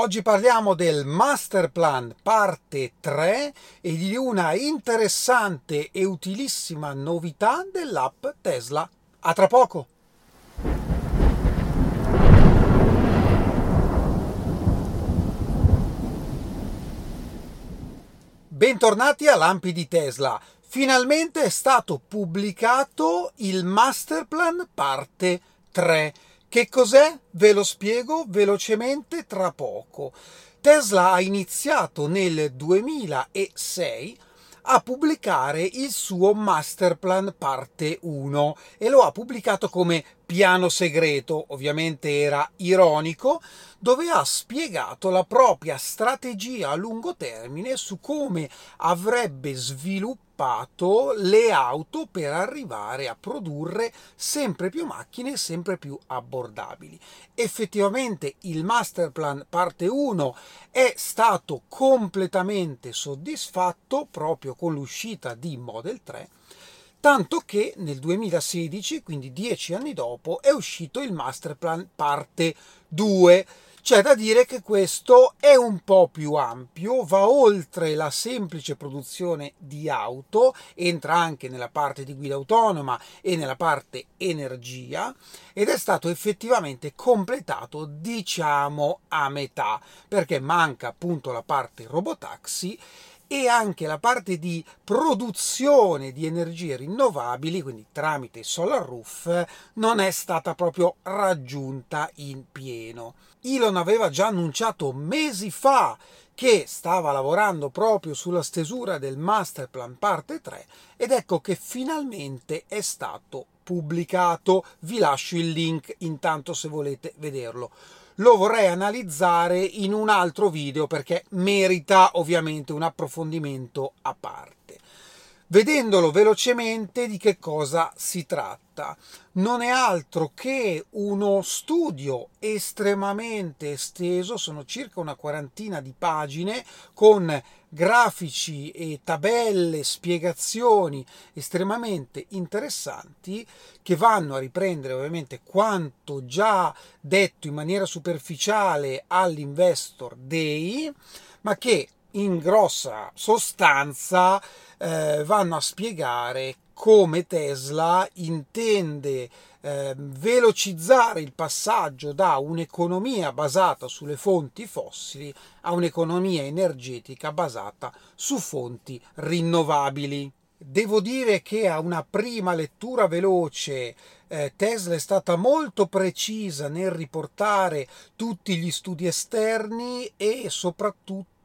Oggi parliamo del Master Plan parte 3 e di una interessante e utilissima novità dell'app Tesla. A tra poco! Bentornati a Lampi di Tesla. Finalmente è stato pubblicato il Master Plan parte 3 che cos'è? Ve lo spiego velocemente tra poco. Tesla ha iniziato nel 2006 a pubblicare il suo master plan parte 1 e lo ha pubblicato come piano segreto, ovviamente era ironico, dove ha spiegato la propria strategia a lungo termine su come avrebbe sviluppato le auto per arrivare a produrre sempre più macchine sempre più abbordabili. Effettivamente il master plan parte 1 è stato completamente soddisfatto proprio con l'uscita di Model 3 tanto che nel 2016, quindi dieci anni dopo, è uscito il Master Plan parte 2. C'è da dire che questo è un po' più ampio, va oltre la semplice produzione di auto, entra anche nella parte di guida autonoma e nella parte energia ed è stato effettivamente completato diciamo a metà, perché manca appunto la parte robotaxi e anche la parte di produzione di energie rinnovabili, quindi tramite solar roof, non è stata proprio raggiunta in pieno. Elon aveva già annunciato mesi fa che stava lavorando proprio sulla stesura del master plan parte 3 ed ecco che finalmente è stato pubblicato. Vi lascio il link intanto se volete vederlo lo vorrei analizzare in un altro video perché merita ovviamente un approfondimento a parte. Vedendolo velocemente di che cosa si tratta. Non è altro che uno studio estremamente esteso, sono circa una quarantina di pagine con grafici e tabelle, spiegazioni estremamente interessanti che vanno a riprendere ovviamente quanto già detto in maniera superficiale all'Investor Day, ma che in grossa sostanza eh, vanno a spiegare come Tesla intende eh, velocizzare il passaggio da un'economia basata sulle fonti fossili a un'economia energetica basata su fonti rinnovabili. Devo dire che a una prima lettura veloce eh, Tesla è stata molto precisa nel riportare tutti gli studi esterni e soprattutto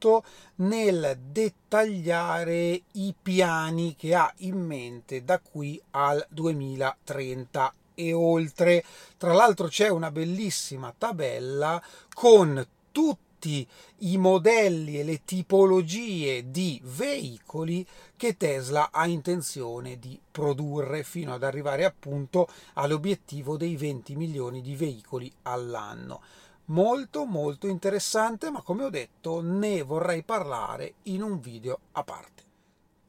nel dettagliare i piani che ha in mente da qui al 2030 e oltre. Tra l'altro c'è una bellissima tabella con tutti i modelli e le tipologie di veicoli che Tesla ha intenzione di produrre fino ad arrivare appunto all'obiettivo dei 20 milioni di veicoli all'anno. Molto molto interessante, ma come ho detto ne vorrei parlare in un video a parte.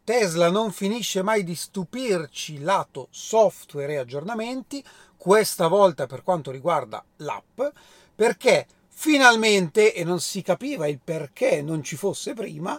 Tesla non finisce mai di stupirci lato software e aggiornamenti, questa volta per quanto riguarda l'app, perché finalmente, e non si capiva il perché non ci fosse prima,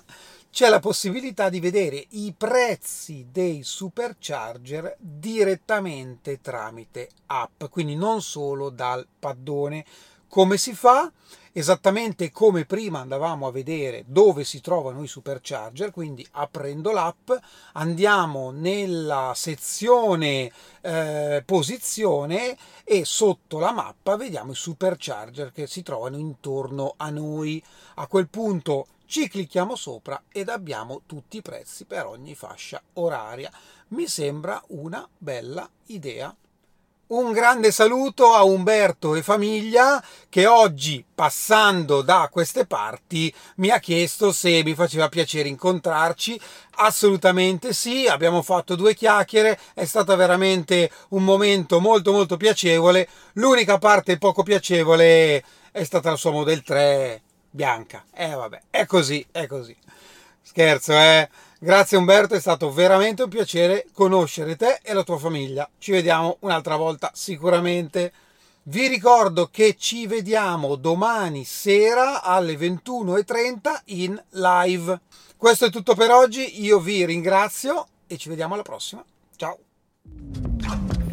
c'è la possibilità di vedere i prezzi dei supercharger direttamente tramite app, quindi non solo dal paddone. Come si fa? Esattamente come prima andavamo a vedere dove si trovano i supercharger, quindi aprendo l'app andiamo nella sezione eh, posizione e sotto la mappa vediamo i supercharger che si trovano intorno a noi. A quel punto ci clicchiamo sopra ed abbiamo tutti i prezzi per ogni fascia oraria. Mi sembra una bella idea. Un grande saluto a Umberto e famiglia che oggi, passando da queste parti, mi ha chiesto se mi faceva piacere incontrarci. Assolutamente sì, abbiamo fatto due chiacchiere, è stato veramente un momento molto molto piacevole. L'unica parte poco piacevole è stata la sua Model 3 bianca. Eh vabbè, è così, è così. Scherzo, eh. Grazie Umberto, è stato veramente un piacere conoscere te e la tua famiglia. Ci vediamo un'altra volta sicuramente. Vi ricordo che ci vediamo domani sera alle 21.30 in live. Questo è tutto per oggi, io vi ringrazio e ci vediamo alla prossima. Ciao!